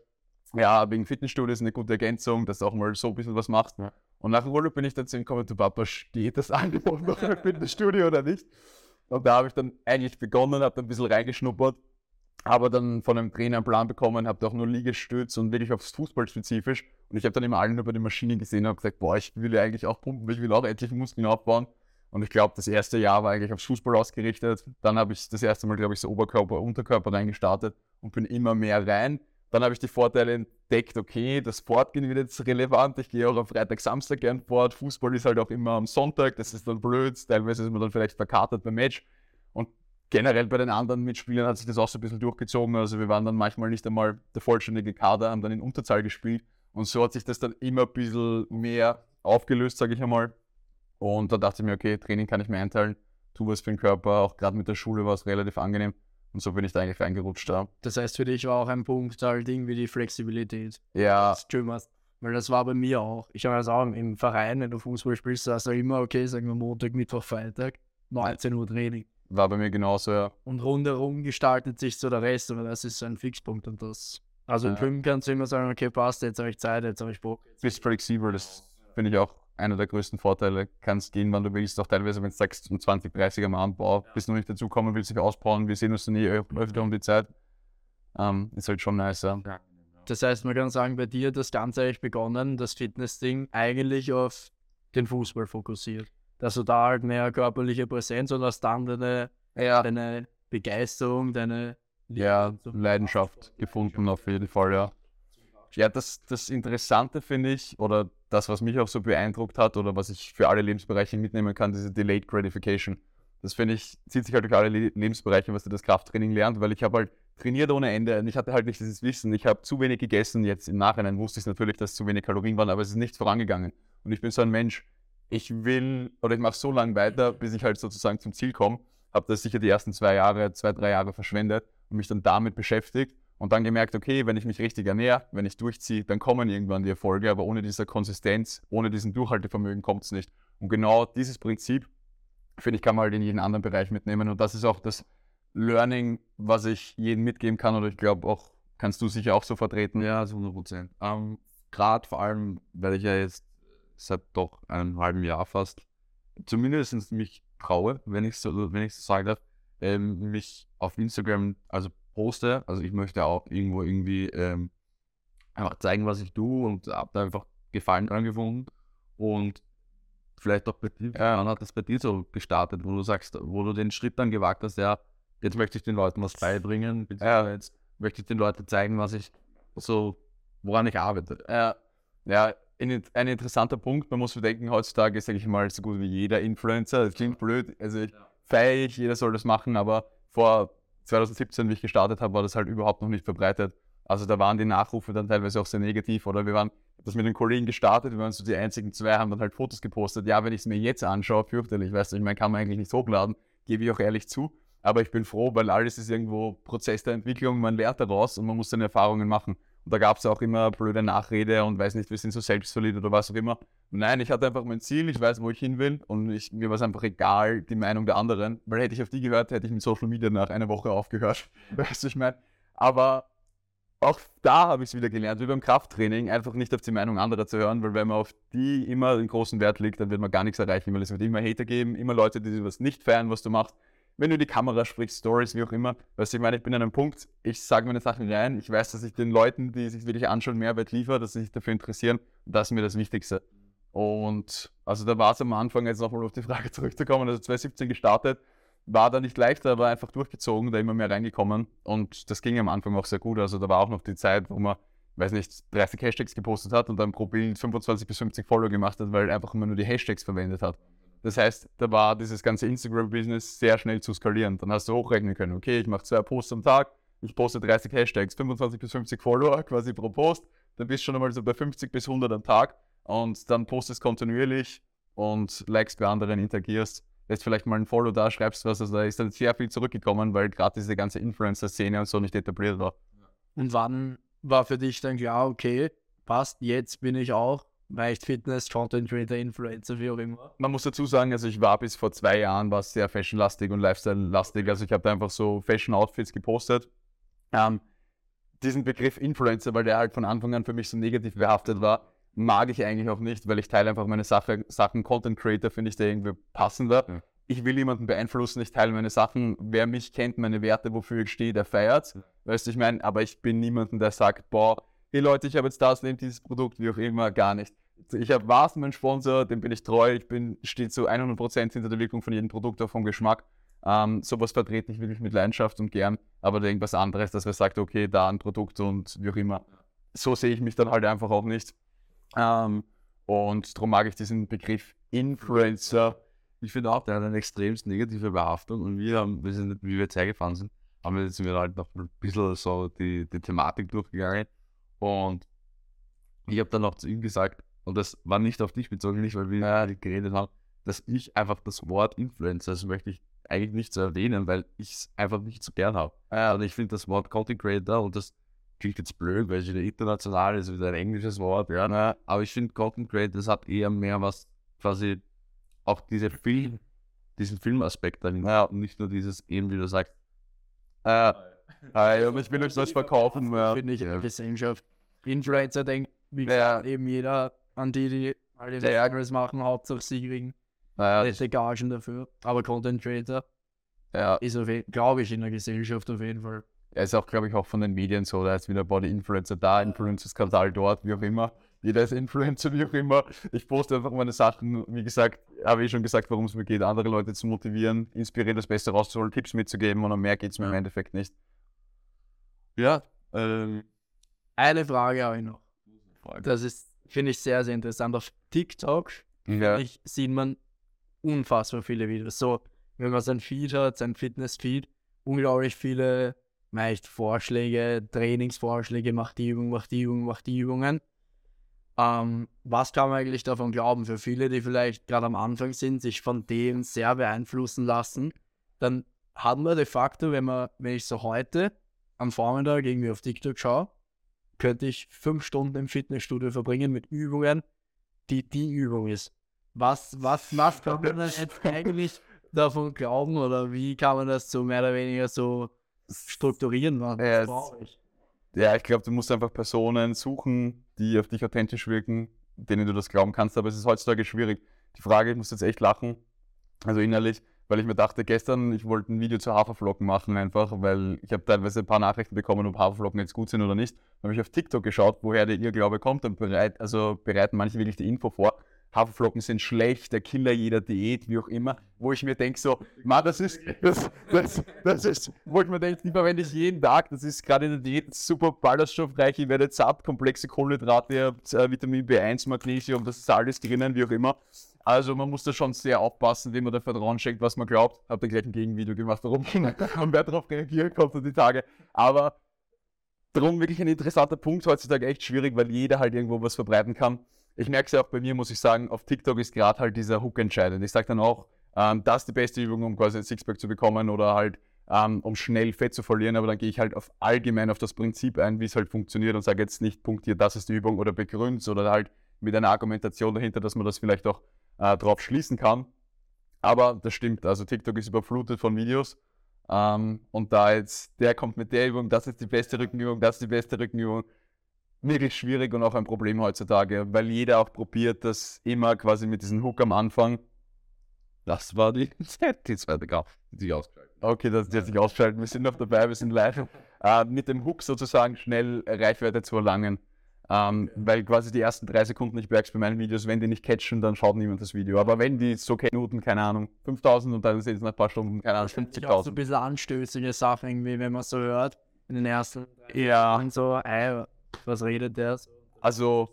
ja, wegen Fitnessstudio ist eine gute Ergänzung, dass du auch mal so ein bisschen was machst. Und nach dem Urlaub bin ich dann zu ihm gekommen, du Papa, steht das Angebot noch im Fitnessstudio oder nicht? Und da habe ich dann eigentlich begonnen, habe dann ein bisschen reingeschnuppert, habe dann von einem Trainer einen Plan bekommen, habe da auch nur Liegestütz und wirklich aufs Fußball spezifisch. Und ich habe dann immer allen über die Maschine gesehen und habe gesagt, boah, ich will ja eigentlich auch pumpen, ich will auch endlich Muskeln aufbauen. Und ich glaube, das erste Jahr war eigentlich aufs Fußball ausgerichtet. Dann habe ich das erste Mal, glaube ich, so Oberkörper, Unterkörper reingestartet und bin immer mehr rein. Dann habe ich die Vorteile entdeckt, okay, das Fortgehen wird jetzt relevant. Ich gehe auch am Freitag, Samstag gern fort. Fußball ist halt auch immer am Sonntag, das ist dann blöd. Teilweise ist man dann vielleicht verkatert beim Match. Und generell bei den anderen Mitspielern hat sich das auch so ein bisschen durchgezogen. Also wir waren dann manchmal nicht einmal der vollständige Kader, haben dann in Unterzahl gespielt. Und so hat sich das dann immer ein bisschen mehr aufgelöst, sage ich einmal. Und da dachte ich mir, okay, Training kann ich mir einteilen, tu was für den Körper, auch gerade mit der Schule war es relativ angenehm. Und so bin ich da eigentlich reingerutscht da. Das heißt, für dich war auch ein Punkt halt irgendwie die Flexibilität. Ja, des Gymmers. Weil das war bei mir auch. Ich habe also auch im Verein, wenn du Fußball spielst, sagst du immer, okay, sagen wir Montag, Mittwoch, Freitag, 19 Uhr Training. war bei mir genauso, ja. Und rundherum gestaltet sich so der Rest, aber das ist so ein Fixpunkt und das. Also im Ja. Schwimmen kannst du immer sagen, okay, passt, jetzt habe ich Zeit, jetzt habe ich Bock. Bist flexibel, das finde ich auch einer der größten Vorteile. Kannst gehen, wann du willst, auch teilweise, wenn du sagst, um 20, 30 am Abend, boah, bist noch nicht dazukommen, willst dich ausbauen, wir sehen uns dann nie ö- öfter um die Zeit. Ähm, ist halt schon nice, ja. Das heißt, man kann sagen, bei dir hat das Ganze eigentlich begonnen, das Fitness-Ding eigentlich auf den Fußball fokussiert. Dass du da halt mehr körperliche Präsenz und hast dann deine, Ja, deine Begeisterung, deine ja Leidenschaft gefunden auf jeden Fall, ja. Ja, das, das Interessante finde ich, oder das, was mich auch so beeindruckt hat, oder was ich für alle Lebensbereiche mitnehmen kann, diese Delayed Gratification. Das finde ich, zieht sich halt durch alle Le Lebensbereiche, was du das Krafttraining lernt, weil ich habe halt trainiert ohne Ende und ich hatte halt nicht dieses Wissen. Ich habe zu wenig gegessen. Jetzt im Nachhinein wusste ich natürlich, dass es zu wenig Kalorien waren, aber es ist nichts vorangegangen. Und ich bin so ein Mensch, ich will, oder ich mache so lange weiter, bis ich halt sozusagen zum Ziel komme. Habe das sicher die ersten zwei Jahre, zwei, drei Jahre verschwendet und mich dann damit beschäftigt und dann gemerkt, okay, wenn ich mich richtig ernähre, wenn ich durchziehe, dann kommen irgendwann die Erfolge, aber ohne diese Konsistenz, ohne diesen Durchhaltevermögen kommt es nicht. Und genau dieses Prinzip, finde ich, kann man halt in jeden anderen Bereich mitnehmen und das ist auch das Learning, was ich jedem mitgeben kann oder ich glaube auch, kannst du sicher auch so vertreten. Ja, zu 100 Prozent. Ähm, Gerade vor allem, weil ich ja jetzt seit doch einem halben Jahr fast zumindest mich traue, wenn ich so, so sagen darf, ähm, mich auf Instagram also poste. Also ich möchte auch irgendwo irgendwie ähm, einfach zeigen, was ich tue und habe da einfach Gefallen dran gefunden. Und vielleicht auch bei dir, Ja. wann hat das bei dir so gestartet, wo du sagst, wo du den Schritt dann gewagt hast, ja, jetzt möchte ich den Leuten was beibringen, beziehungsweise jetzt möchte ich den Leuten zeigen, was ich so, woran ich arbeite. Ja, ja ein, ein interessanter Punkt. Man muss bedenken, heutzutage sage ich mal so gut wie jeder Influencer. Das klingt blöd. Also ich feiere ich, jeder soll das machen, aber vor 2017, wie ich gestartet habe, war das halt überhaupt noch nicht verbreitet. Also da waren die Nachrufe dann teilweise auch sehr negativ oder wir waren, das mit den Kollegen gestartet, wir waren so die einzigen zwei, haben dann halt Fotos gepostet. Ja, wenn ich es mir jetzt anschaue, fürchterlich, weißt du, ich meine, kann man eigentlich nicht hochladen, gebe ich auch ehrlich zu. Aber ich bin froh, weil alles ist irgendwo Prozess der Entwicklung, man lernt daraus und man muss seine Erfahrungen machen. Und da gab es auch immer blöde Nachrede und weiß nicht, wir sind so selbstverliebt oder was auch immer. Nein, ich hatte einfach mein Ziel, ich weiß, wo ich hin will und ich, mir war es einfach egal, die Meinung der anderen, weil hätte ich auf die gehört, hätte ich mit Social Media nach einer Woche aufgehört. Weißt du, ich meine. Aber auch da habe ich es wieder gelernt, wie beim Krafttraining, einfach nicht auf die Meinung anderer zu hören, weil wenn man auf die immer den großen Wert legt, dann wird man gar nichts erreichen, weil es wird immer Hater geben, immer Leute, die was nicht feiern, was du machst. Wenn du die Kamera sprichst, Stories, wie auch immer, weißt du, ich meine, ich bin an einem Punkt, ich sage meine Sachen rein, ich weiß, dass ich den Leuten, die sich wirklich anschauen, Mehrwert liefere, dass sie sich dafür interessieren und das ist mir das Wichtigste. Und also da war es am Anfang, jetzt nochmal auf die Frage zurückzukommen, also 2017 gestartet, war da nicht leichter, aber einfach durchgezogen, da immer mehr reingekommen. Und das ging am Anfang auch sehr gut. Also da war auch noch die Zeit, wo man, weiß nicht, 30 Hashtags gepostet hat und dann pro Bild 25 bis 50 Follower gemacht hat, weil einfach immer nur die Hashtags verwendet hat. Das heißt, da war dieses ganze Instagram-Business sehr schnell zu skalieren. Dann hast du hochrechnen können, okay, ich mache zwei Posts am Tag, ich poste 30 Hashtags, 25 bis 50 Follower quasi pro Post, dann bist du schon einmal so bei 50 bis 100 am Tag und dann postest kontinuierlich und likest bei anderen, interagierst lässt vielleicht mal ein Follow da, schreibst was, also da ist dann sehr viel zurückgekommen, weil gerade diese ganze Influencer-Szene und so nicht etabliert war. Und wann war für dich dann klar, okay, passt, jetzt bin ich auch reicht Fitness, Content Creator, Influencer, wie auch immer. Man muss dazu sagen, also ich war bis vor zwei Jahren war sehr fashionlastig und lifestyle-lastig. Also ich habe da einfach so Fashion-Outfits gepostet. Ähm, diesen Begriff Influencer, weil der halt von Anfang an für mich so negativ behaftet war, mag ich eigentlich auch nicht, weil ich teile einfach meine Sache, Sachen. Content Creator finde ich da irgendwie passender. Ja. Ich will jemanden beeinflussen, ich teile meine Sachen. Wer mich kennt, meine Werte, wofür ich stehe, der feiert. Weißt du, ich meine, aber ich bin niemanden, der sagt, boah, hey Leute, ich habe jetzt das, nehmt dieses Produkt, wie auch immer, gar nicht. Ich habe was, mein Sponsor, dem bin ich treu, ich bin, stehe zu 100% hinter der Wirkung von jedem Produkt, auch vom Geschmack. Ähm, sowas vertrete ich wirklich mit Leidenschaft und gern, aber irgendwas anderes, dass wer sagt, okay, da ein Produkt und wie auch immer. So sehe ich mich dann halt einfach auch nicht. Ähm, und darum mag ich diesen Begriff Influencer. Ich finde auch, der hat eine extremst negative Behaftung und wir haben, wir sind, wie wir jetzt hergefahren sind, haben wir jetzt wir halt noch ein bisschen so die, die Thematik durchgegangen und ich habe dann auch zu ihm gesagt, und das war nicht auf dich bezogen, nicht weil wir Ja. geredet haben, dass ich einfach das Wort Influencer, das möchte ich eigentlich nicht so erwähnen, weil ich es einfach nicht so gern habe. Ja. Und ich finde das Wort Content Creator und das klingt jetzt blöd, weil es wieder international ist, wieder ein englisches Wort, ja. Ja. Aber ich finde Content Creator, das hat eher mehr was quasi auch diese Film, diesen Filmaspekt dahin. Ja. Und nicht nur dieses eben, wie du sagst, Äh, äh, ich will euch was verkaufen. Ja. Finde ich Gesellschaft. Influencer denkt, wie Ja. eben jeder an die, die Ja, ja. Videos machen, hauptsächlich sie kriegen Naja, nette Gagen dafür. Aber Content Creator ja, ist auf jeden glaube ich, in der Gesellschaft auf jeden Fall. er ist auch, glaube ich, auch von den Medien so. Da ist wieder Body Influencer da, Influencer-Skandal dort, wie auch immer. Jeder ist Influencer, wie auch immer. Ich poste einfach meine Sachen. Wie gesagt, habe ich schon gesagt, worum es mir geht, andere Leute zu motivieren, inspirieren, das Beste rauszuholen, Tipps mitzugeben und um mehr geht es mir im Ja. Endeffekt nicht. ja, ähm, Eine Frage habe ich noch. Frage. Das ist, finde ich, sehr, sehr interessant. Auf TikTok Ja. ich, sieht man unfassbar viele Videos. So, wenn man sein Feed hat, sein Fitness-Feed, unglaublich viele meist Vorschläge, Trainingsvorschläge, mach die Übung, mach die Übung, mach die Übungen. Ähm, was kann man eigentlich davon glauben? Für viele, die vielleicht gerade am Anfang sind, sich von dem sehr beeinflussen lassen, dann hat man de facto, wenn man, wenn ich so heute am Vormittag irgendwie auf TikTok schaue, könnte ich fünf Stunden im Fitnessstudio verbringen mit Übungen, die die Übung ist. Was, was, was kann man denn jetzt eigentlich davon glauben oder wie kann man das so mehr oder weniger so strukturieren? Was Ja, brauche ich? Ja, ich glaube, du musst einfach Personen suchen, die auf dich authentisch wirken, denen du das glauben kannst. Aber es ist heutzutage schwierig. Die Frage, ich muss jetzt echt lachen, also innerlich, weil ich mir dachte, gestern, ich wollte ein Video zu Haferflocken machen, einfach, weil ich habe teilweise ein paar Nachrichten bekommen, ob Haferflocken jetzt gut sind oder nicht. Dann habe ich auf TikTok geschaut, woher der Irrglaube kommt und bereit, also bereiten manche wirklich die Info vor. Haferflocken sind schlecht, der Killer jeder Diät, wie auch immer, wo ich mir denke so, Mann, das ist, das, das, das ist, wo ich mir denke, die verwende ich jeden Tag, das ist gerade in der Diät super ballaststoffreich, ihr werdet satt, komplexe Kohlenhydrate, ihr habt äh, Vitamin B1, Magnesium, das ist alles drinnen, wie auch immer. Also man muss da schon sehr aufpassen, wem man da Vertrauen schenkt, was man glaubt. Hab da gleich ein Gegenvideo gemacht, warum und wer darauf reagieren kommt und die Tage. Aber darum wirklich ein interessanter Punkt heutzutage echt schwierig, weil jeder halt irgendwo was verbreiten kann. Ich merke es ja auch bei mir, muss ich sagen, auf TikTok ist gerade halt dieser Hook entscheidend. Ich sage dann auch, ähm, das ist die beste Übung, um quasi ein Sixpack zu bekommen oder halt ähm, um schnell Fett zu verlieren, aber dann gehe ich halt auf allgemein auf das Prinzip ein, wie es halt funktioniert und sage jetzt nicht, Punkt hier, das ist die Übung oder begründet oder halt mit einer Argumentation dahinter, dass man das vielleicht auch äh, drauf schließen kann. Aber das stimmt, also TikTok ist überflutet von Videos. Ähm, und da jetzt, der kommt mit der Übung, das ist die beste Rückenübung, das ist die beste Rückenübung. Wirklich schwierig und auch ein Problem heutzutage, weil jeder auch probiert, das immer quasi mit diesem Hook am Anfang. das war die, die zweite Kraft, die sich ausgeschaltet Okay, das ist jetzt nicht ausschalten, wir sind noch dabei, wir sind live. Äh, mit dem Hook sozusagen schnell Reichweite zu erlangen. Ähm, Weil quasi die ersten drei Sekunden, ich merke es bei meinen Videos, wenn die nicht catchen, dann schaut niemand das Video. Aber wenn die so keine Minuten, keine Ahnung, 5000 und dann sind es nach ein paar Stunden, keine Ahnung, Ich auch so 50.000. ein bisschen anstößige Sachen, irgendwie, wenn man so hört, in den ersten Ja, und so, ey, was redet der? So. also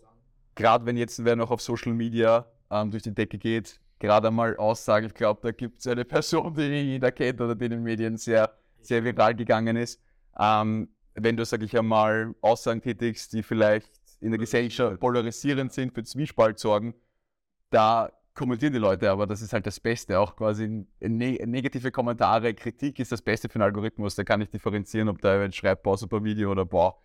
gerade wenn jetzt wer noch auf Social Media ähm, durch die Decke geht, gerade einmal Aussage, ich glaube, da gibt es eine Person, die jeder kennt oder die in den Medien sehr, sehr viral gegangen ist. Ähm, wenn du, sag ich einmal, Aussagen tätigst, die vielleicht in der Gesellschaft polarisierend sind, für Zwiespalt sorgen, da kommentieren die Leute, aber das ist halt das Beste. Auch quasi ne negative Kommentare, Kritik ist das Beste für den Algorithmus. Da kann ich differenzieren, ob da jemand schreibt, boah, super Video oder boah,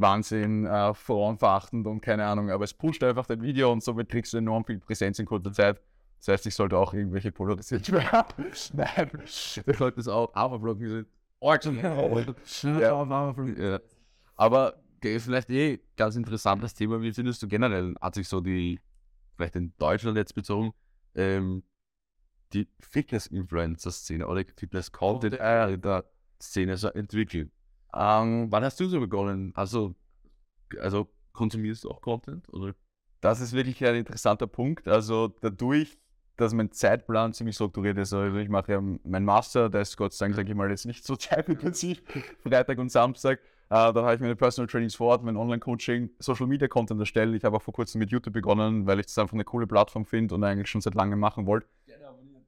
Wahnsinn, äh, frauenverachtend und keine Ahnung. Aber es pusht einfach dein Video und somit kriegst du enorm viel Präsenz in kurzer Zeit. Das heißt, ich sollte auch irgendwelche polarisiert werden. Nein. Du solltest auch Haferflocken sind. Ja. Aber okay, vielleicht eh ganz interessantes Thema. Wie findest du generell, hat sich so die, vielleicht in Deutschland jetzt bezogen, ähm, die Fitness-Influencer-Szene oder Fitness-Content-Szene so entwickelt? Ähm, Wann hast du so begonnen? Also, also konsumierst du auch Content? Oder? Das ist wirklich ein interessanter Punkt. Also dadurch, dass mein Zeitplan ziemlich strukturiert ist, also ich mache ja meinen Master, der ist Gott sei Dank, sage ich mal, jetzt nicht so zeitintensiv, Freitag und Samstag. Äh, dann habe ich meine Personal Trainings vor Ort, mein Online-Coaching, Social Media Content erstellen. Ich habe auch vor kurzem mit YouTube begonnen, weil ich das einfach eine coole Plattform finde und eigentlich schon seit langem machen wollte.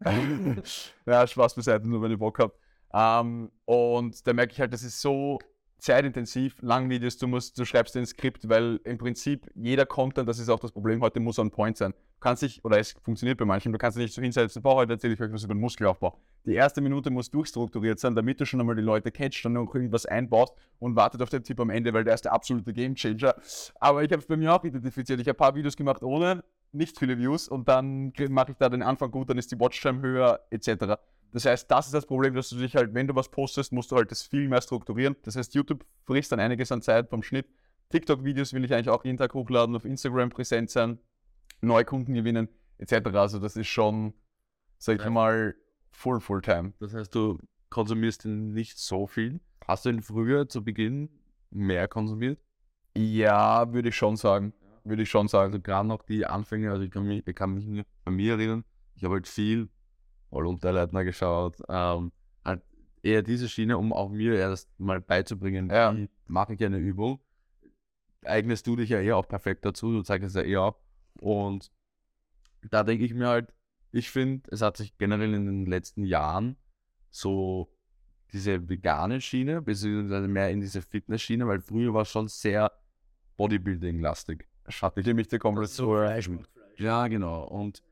ja, Spaß beiseite, nur wenn ihr Bock habt. Ähm, und da merke ich halt, das ist so zeitintensiv, lang Videos, du musst, du schreibst ein Skript, weil im Prinzip jeder Content, das ist auch das Problem heute, muss on point sein. Du kannst dich, oder es funktioniert bei manchen, du kannst dich nicht so hinsetzen, boah, heute erzähle ich euch was über den Muskelaufbau. Die erste Minute muss durchstrukturiert sein, damit du schon einmal die Leute catchst, dann noch irgendwas einbaust und wartet auf den Tipp am Ende, weil der ist der absolute Gamechanger. Aber ich habe es bei mir auch identifiziert. Ich habe ein paar Videos gemacht ohne, nicht viele Views und dann mache ich da den Anfang gut, dann ist die Watchtime höher, etc. Das heißt, das ist das Problem, dass du dich halt, wenn du was postest, musst du halt das viel mehr strukturieren. Das heißt, YouTube frisst dann einiges an Zeit vom Schnitt. TikTok-Videos will ich eigentlich auch jeden Tag hochladen, auf Instagram präsent sein, neue Kunden gewinnen, etc. Also das ist schon, sag ich mal, full, full time. Das heißt, du konsumierst nicht so viel. Hast du ihn früher zu Beginn mehr konsumiert? Ja, würde ich schon sagen. Würde ich schon sagen. Also gerade noch die Anfänge, also ich kann mich, ich kann mich bei mir erinnern, ich habe halt viel Olympia-Leitner geschaut, ähm, halt eher diese Schiene, um auch mir erst mal beizubringen, Ja. wie mache ich eine Übung. Eignest du dich ja eher auch perfekt dazu, du zeigst es ja eher ab. Und da denke ich mir halt, ich finde, es hat sich generell in den letzten Jahren so diese vegane Schiene, beziehungsweise mehr in diese Fitness-Schiene, weil früher war es schon sehr Bodybuilding-lastig. Hatte ich mich dir komplett So. Fleisch Fleisch. Ja, genau. Und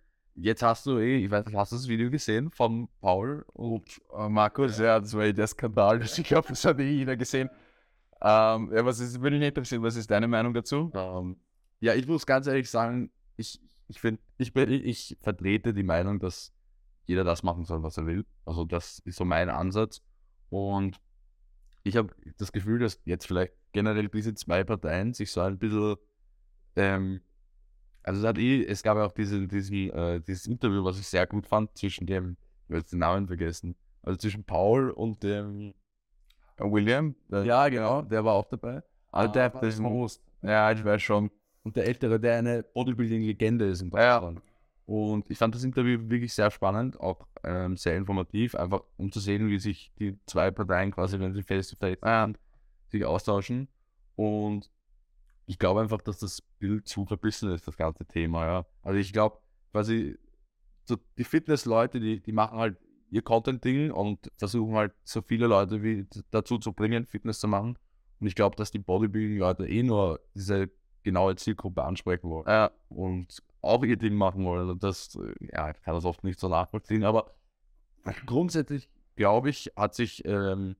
jetzt hast du eh, ich weiß nicht, hast du das Video gesehen von Paul? Und Äh, Markus, ja, das war eh der Skandal. Ich glaube, das hat eh jeder gesehen. Ähm, ja, was ist, würde mich interessieren, was ist deine Meinung dazu? ähm, ja, ich muss ganz ehrlich sagen, ich, ich finde, ich, ich vertrete die Meinung, dass jeder das machen soll, was er will. Also das ist so mein Ansatz. Und ich habe das Gefühl, dass jetzt vielleicht generell diese zwei Parteien sich so ein bisschen, ähm, also es, hat eh, es gab ja auch diese, diesen, äh, dieses Interview, was ich sehr gut fand, zwischen dem, ich habe jetzt den Namen vergessen, also zwischen Paul und dem, Äh, William? Der, ja genau, der war auch dabei. Ah, der, war das der Host. Ja, ich weiß schon. und der Ältere, der eine Bodybuilding-Legende ist in Ja. Deutschland. Und ich fand das Interview wirklich sehr spannend, auch ähm, sehr informativ, einfach um zu sehen, wie sich die zwei Parteien quasi, wenn sie face-to-face sind, sich austauschen. Und ich glaube einfach, dass das Bild zu verbissen ist, das ganze Thema. Ja. Also ich glaube, quasi so die Fitness-Leute, die, die machen halt ihr Content-Ding und versuchen halt so viele Leute wie dazu zu bringen, Fitness zu machen. Und ich glaube, dass die Bodybuilding-Leute eh nur diese genaue Zielgruppe ansprechen wollen Ja, und auch ihr Ding machen wollen. Also das, äh, ja, ich kann das oft nicht so nachvollziehen, aber grundsätzlich glaube ich, hat sich ähm,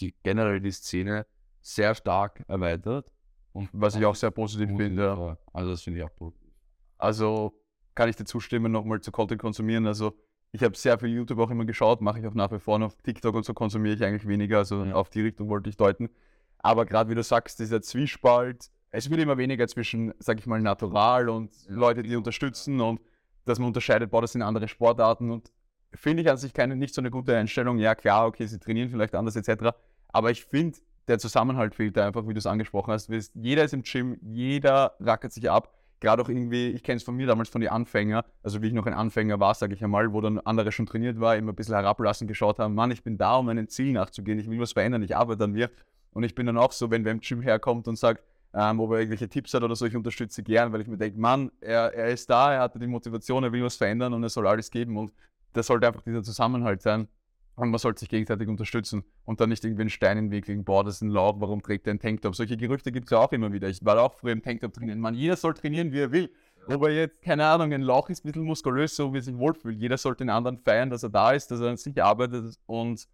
die, generell die Szene sehr stark erweitert. Und was ich auch sehr positiv finde. Ja. Also das finde ich auch positiv. Also kann ich dir zustimmen, nochmal zu Content konsumieren. Also ich habe sehr viel YouTube auch immer geschaut, mache ich auch nach wie vor noch. TikTok und so konsumiere ich eigentlich weniger, also Ja. auf die Richtung wollte ich deuten. Aber gerade wie du sagst, dieser Zwiespalt, es wird immer weniger zwischen, sag ich mal, natural und Leute, die unterstützen und dass man unterscheidet, boah, das sind andere Sportarten und finde ich an sich keine, nicht so eine gute Einstellung. Ja, klar, okay, sie trainieren vielleicht anders etc. Aber ich finde, der Zusammenhalt fehlt einfach, wie du es angesprochen hast. Jeder ist im Gym, jeder rackert sich ab. Gerade auch irgendwie, ich kenne es von mir damals von den Anfänger, also wie ich noch ein Anfänger war, sage ich einmal, wo dann andere schon trainiert war, immer ein bisschen herablassen geschaut haben, Mann, ich bin da, um einem Ziel nachzugehen, ich will was verändern, ich arbeite an mir. Und ich bin dann auch so, wenn wer im Gym herkommt und sagt, ähm, ob er irgendwelche Tipps hat oder so, ich unterstütze gern, weil ich mir denke, Mann, er, er ist da, er hatte die Motivation, er will was verändern und er soll alles geben und das sollte einfach dieser Zusammenhalt sein. Und man sollte sich gegenseitig unterstützen und dann nicht irgendwie einen Stein in den Weg legen, boah, das ist ein Laub, warum trägt der einen Tanktop? Solche Gerüchte gibt es ja auch immer wieder. Ich war auch früher im Tanktop trainieren. Man, jeder soll trainieren, wie er will. Ob er jetzt, keine Ahnung, ein Lauch ist, ein bisschen muskulös, so wie er sich wohlfühlt. Jeder sollte den anderen feiern, dass er da ist, dass er an sich arbeitet und,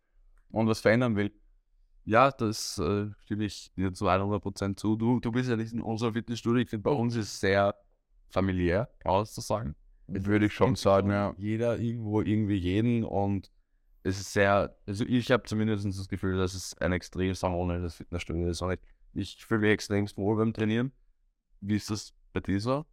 und was verändern will. Ja, das äh, stimme ich dir zu 100% zu. Du, du bist ja nicht in unserer Fitnessstudio. Ich finde, bei uns ist es sehr familiär, kann man das so sagen. Würde ich schon sagen, ja. Jeder irgendwo irgendwie jeden und es ist sehr, also ich habe zumindest das Gefühl, dass es ein extrem harmonisches Fitnessstudio ist. Und ich, ich fühle mich extrem wohl beim Trainieren. Wie ist das bei dir so?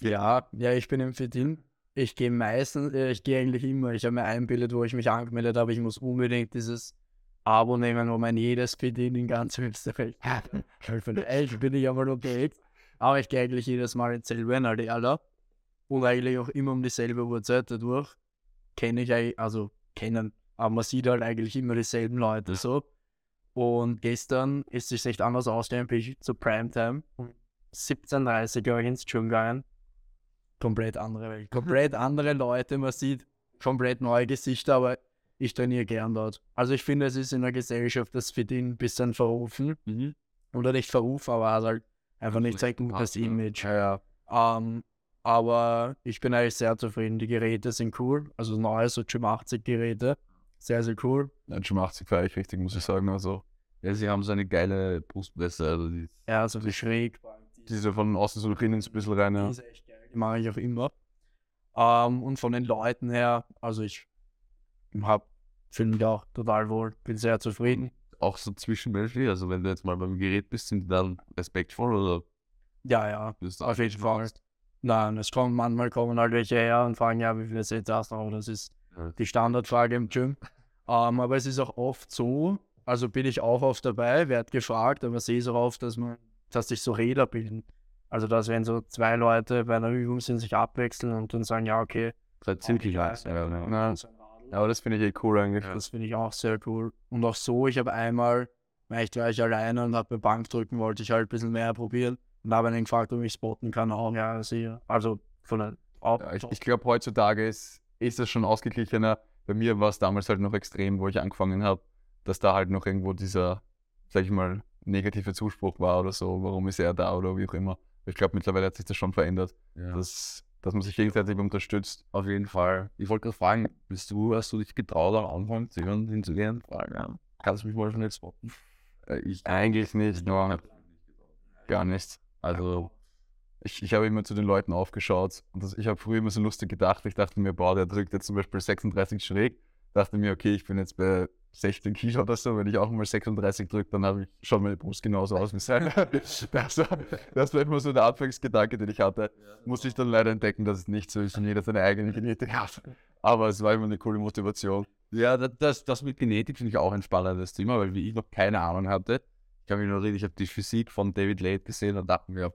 Ja, ja, ich bin im Fit-In. Ich gehe meistens, äh, ich gehe eigentlich immer. Ich habe mir einbildet, wo ich mich angemeldet habe. Ich muss unbedingt dieses Abo nehmen, wo man jedes Fit-In in ganz Österreich hat. Vielleicht bin ich aber unterwegs. Aber ich gehe eigentlich jedes Mal ins selbe Alter. Und eigentlich auch immer um dieselbe Uhrzeit. Dadurch kenne ich eigentlich, also kennen, aber man sieht halt eigentlich immer dieselben Leute so. Und gestern ist es echt anders ich zur Primetime um 17.30 Uhr glaube ich ins Gym gegangen. Komplett andere Welt. Komplett andere Leute. Man sieht komplett neue Gesichter, aber ich trainiere gern dort. Also ich finde, es ist in der Gesellschaft das Fit ein bisschen verrufen. Mhm. Oder nicht verrufen, aber halt einfach nicht so ein Nicht gutes passt, ja. Image. Ja, ja. Aber ich bin eigentlich sehr zufrieden. Die Geräte sind cool. Also neue, so Gym 80 Geräte. Sehr, sehr cool. Nein, schon 80 feiere ich richtig, muss ich sagen. Also, ja, sie haben so eine geile Brustpresse. Also die, Ja, so wie schräg. diese von außen so nach innen so ein bisschen rein. Die Ja. ist echt geil. Die mache ich auch immer. Ähm, und von den Leuten her, also ich hab, fühle mich auch total wohl. Bin sehr zufrieden. auch so zwischenmenschlich. Also wenn du jetzt mal beim Gerät bist, sind die dann respektvoll oder Ja, ja. Auf jeden Fall. Nein, es kommen manchmal kommen halt welche her und fragen, ja, wie viel Sätze hast du noch? Das ist Ja. die Standardfrage im Gym. Ähm, aber es ist auch oft so, also bin ich auch oft dabei, werde gefragt, aber sehe es auch oft, dass man, dass sich so Räder bilden. Also dass wenn so zwei Leute bei einer Übung sind, sich abwechseln und dann sagen, ja, okay. Seid ziemlich heiß. Ja, ja. Ja. Aber das finde ich eh cool eigentlich. Ja. Das finde ich auch sehr cool. Und auch so, ich habe einmal, vielleicht war ich alleine und habe mir Bankdrücken, wollte ich halt ein bisschen mehr probieren. Und habe dann gefragt, ob ich spotten kann. Auch, ja, sicher. Also von der Ja, ich ich glaube, heutzutage ist, ist es schon ausgeglichener. Bei mir war es damals halt noch extrem, wo ich angefangen habe, dass da halt noch irgendwo dieser, sag ich mal, negative Zuspruch war oder so. Warum ist er da oder wie auch immer. Ich glaube, mittlerweile hat sich das schon verändert, Ja. dass, dass man sich gegenseitig unterstützt. Auf jeden Fall. Ich wollte gerade fragen, bist du, hast du dich getraut, am Anfang zu hören, hinzugehen? Fragen, ja. Kannst du mich mal schon jetzt spotten? Äh, Ich eigentlich nicht, no, gar nicht. Also, ich, ich habe immer zu den Leuten aufgeschaut und das, ich habe früher immer so lustig gedacht. Ich dachte mir, boah, der drückt jetzt zum Beispiel 36 schräg. Dachte mir, okay, ich bin jetzt bei 16 Kilo oder so. Wenn ich auch mal 36 drücke, dann habe ich schon meine Brust genauso aus wie sein. das, war, das war immer so der Anfangsgedanke, den ich hatte. Musste ich dann leider entdecken, dass es nicht so ist und jeder seine eigene Genetik hat. Aber es war immer eine coole Motivation. Ja, das, das, das mit Genetik finde ich auch ein spannendes Thema, weil wie ich noch keine Ahnung hatte, ich kann mich noch reden, ich habe die Physik von David Late gesehen und dachte mir,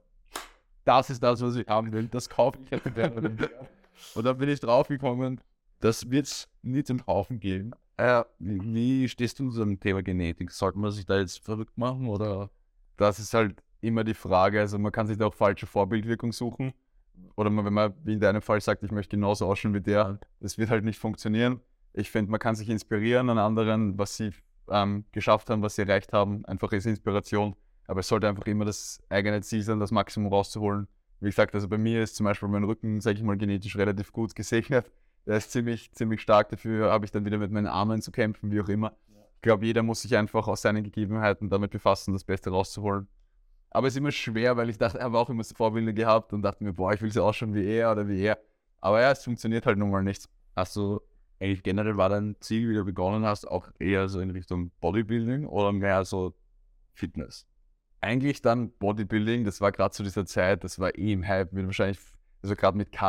das ist das, was ich haben will, das kaufe ich jetzt. und dann bin ich draufgekommen, das wird es nicht im Haufen geben. Ja, Wie, wie stehst du zu dem Thema Genetik? Sollte man sich da jetzt verrückt machen oder? das ist halt immer die Frage. Also man kann sich da auch falsche Vorbildwirkung suchen. Oder man, wenn man, wie in deinem Fall, sagt, ich möchte genauso ausschauen wie der, das wird halt nicht funktionieren. Ich finde, man kann sich inspirieren an anderen, was sie ähm, geschafft haben, was sie erreicht haben. Einfach ist Inspiration. Aber es sollte einfach immer das eigene Ziel sein, das Maximum rauszuholen. Wie gesagt, also bei mir ist zum Beispiel mein Rücken, sage ich mal, genetisch relativ gut gesegnet. Der ist ziemlich, ziemlich stark. Dafür habe ich dann wieder mit meinen Armen zu kämpfen, wie auch immer. Ich glaube, jeder muss sich einfach aus seinen Gegebenheiten damit befassen, das Beste rauszuholen. Aber es ist immer schwer, weil ich dachte, er habe auch immer so Vorbilder gehabt und dachte mir, boah, ich will so ausschauen wie er oder wie er. Aber ja, es funktioniert halt nun mal nicht. Hast du eigentlich generell war dein Ziel, wie du begonnen hast, auch eher so in Richtung Bodybuilding oder mehr so Fitness? Eigentlich dann Bodybuilding, das war gerade zu dieser Zeit, das war eh im Hype, wird wahrscheinlich, also gerade mit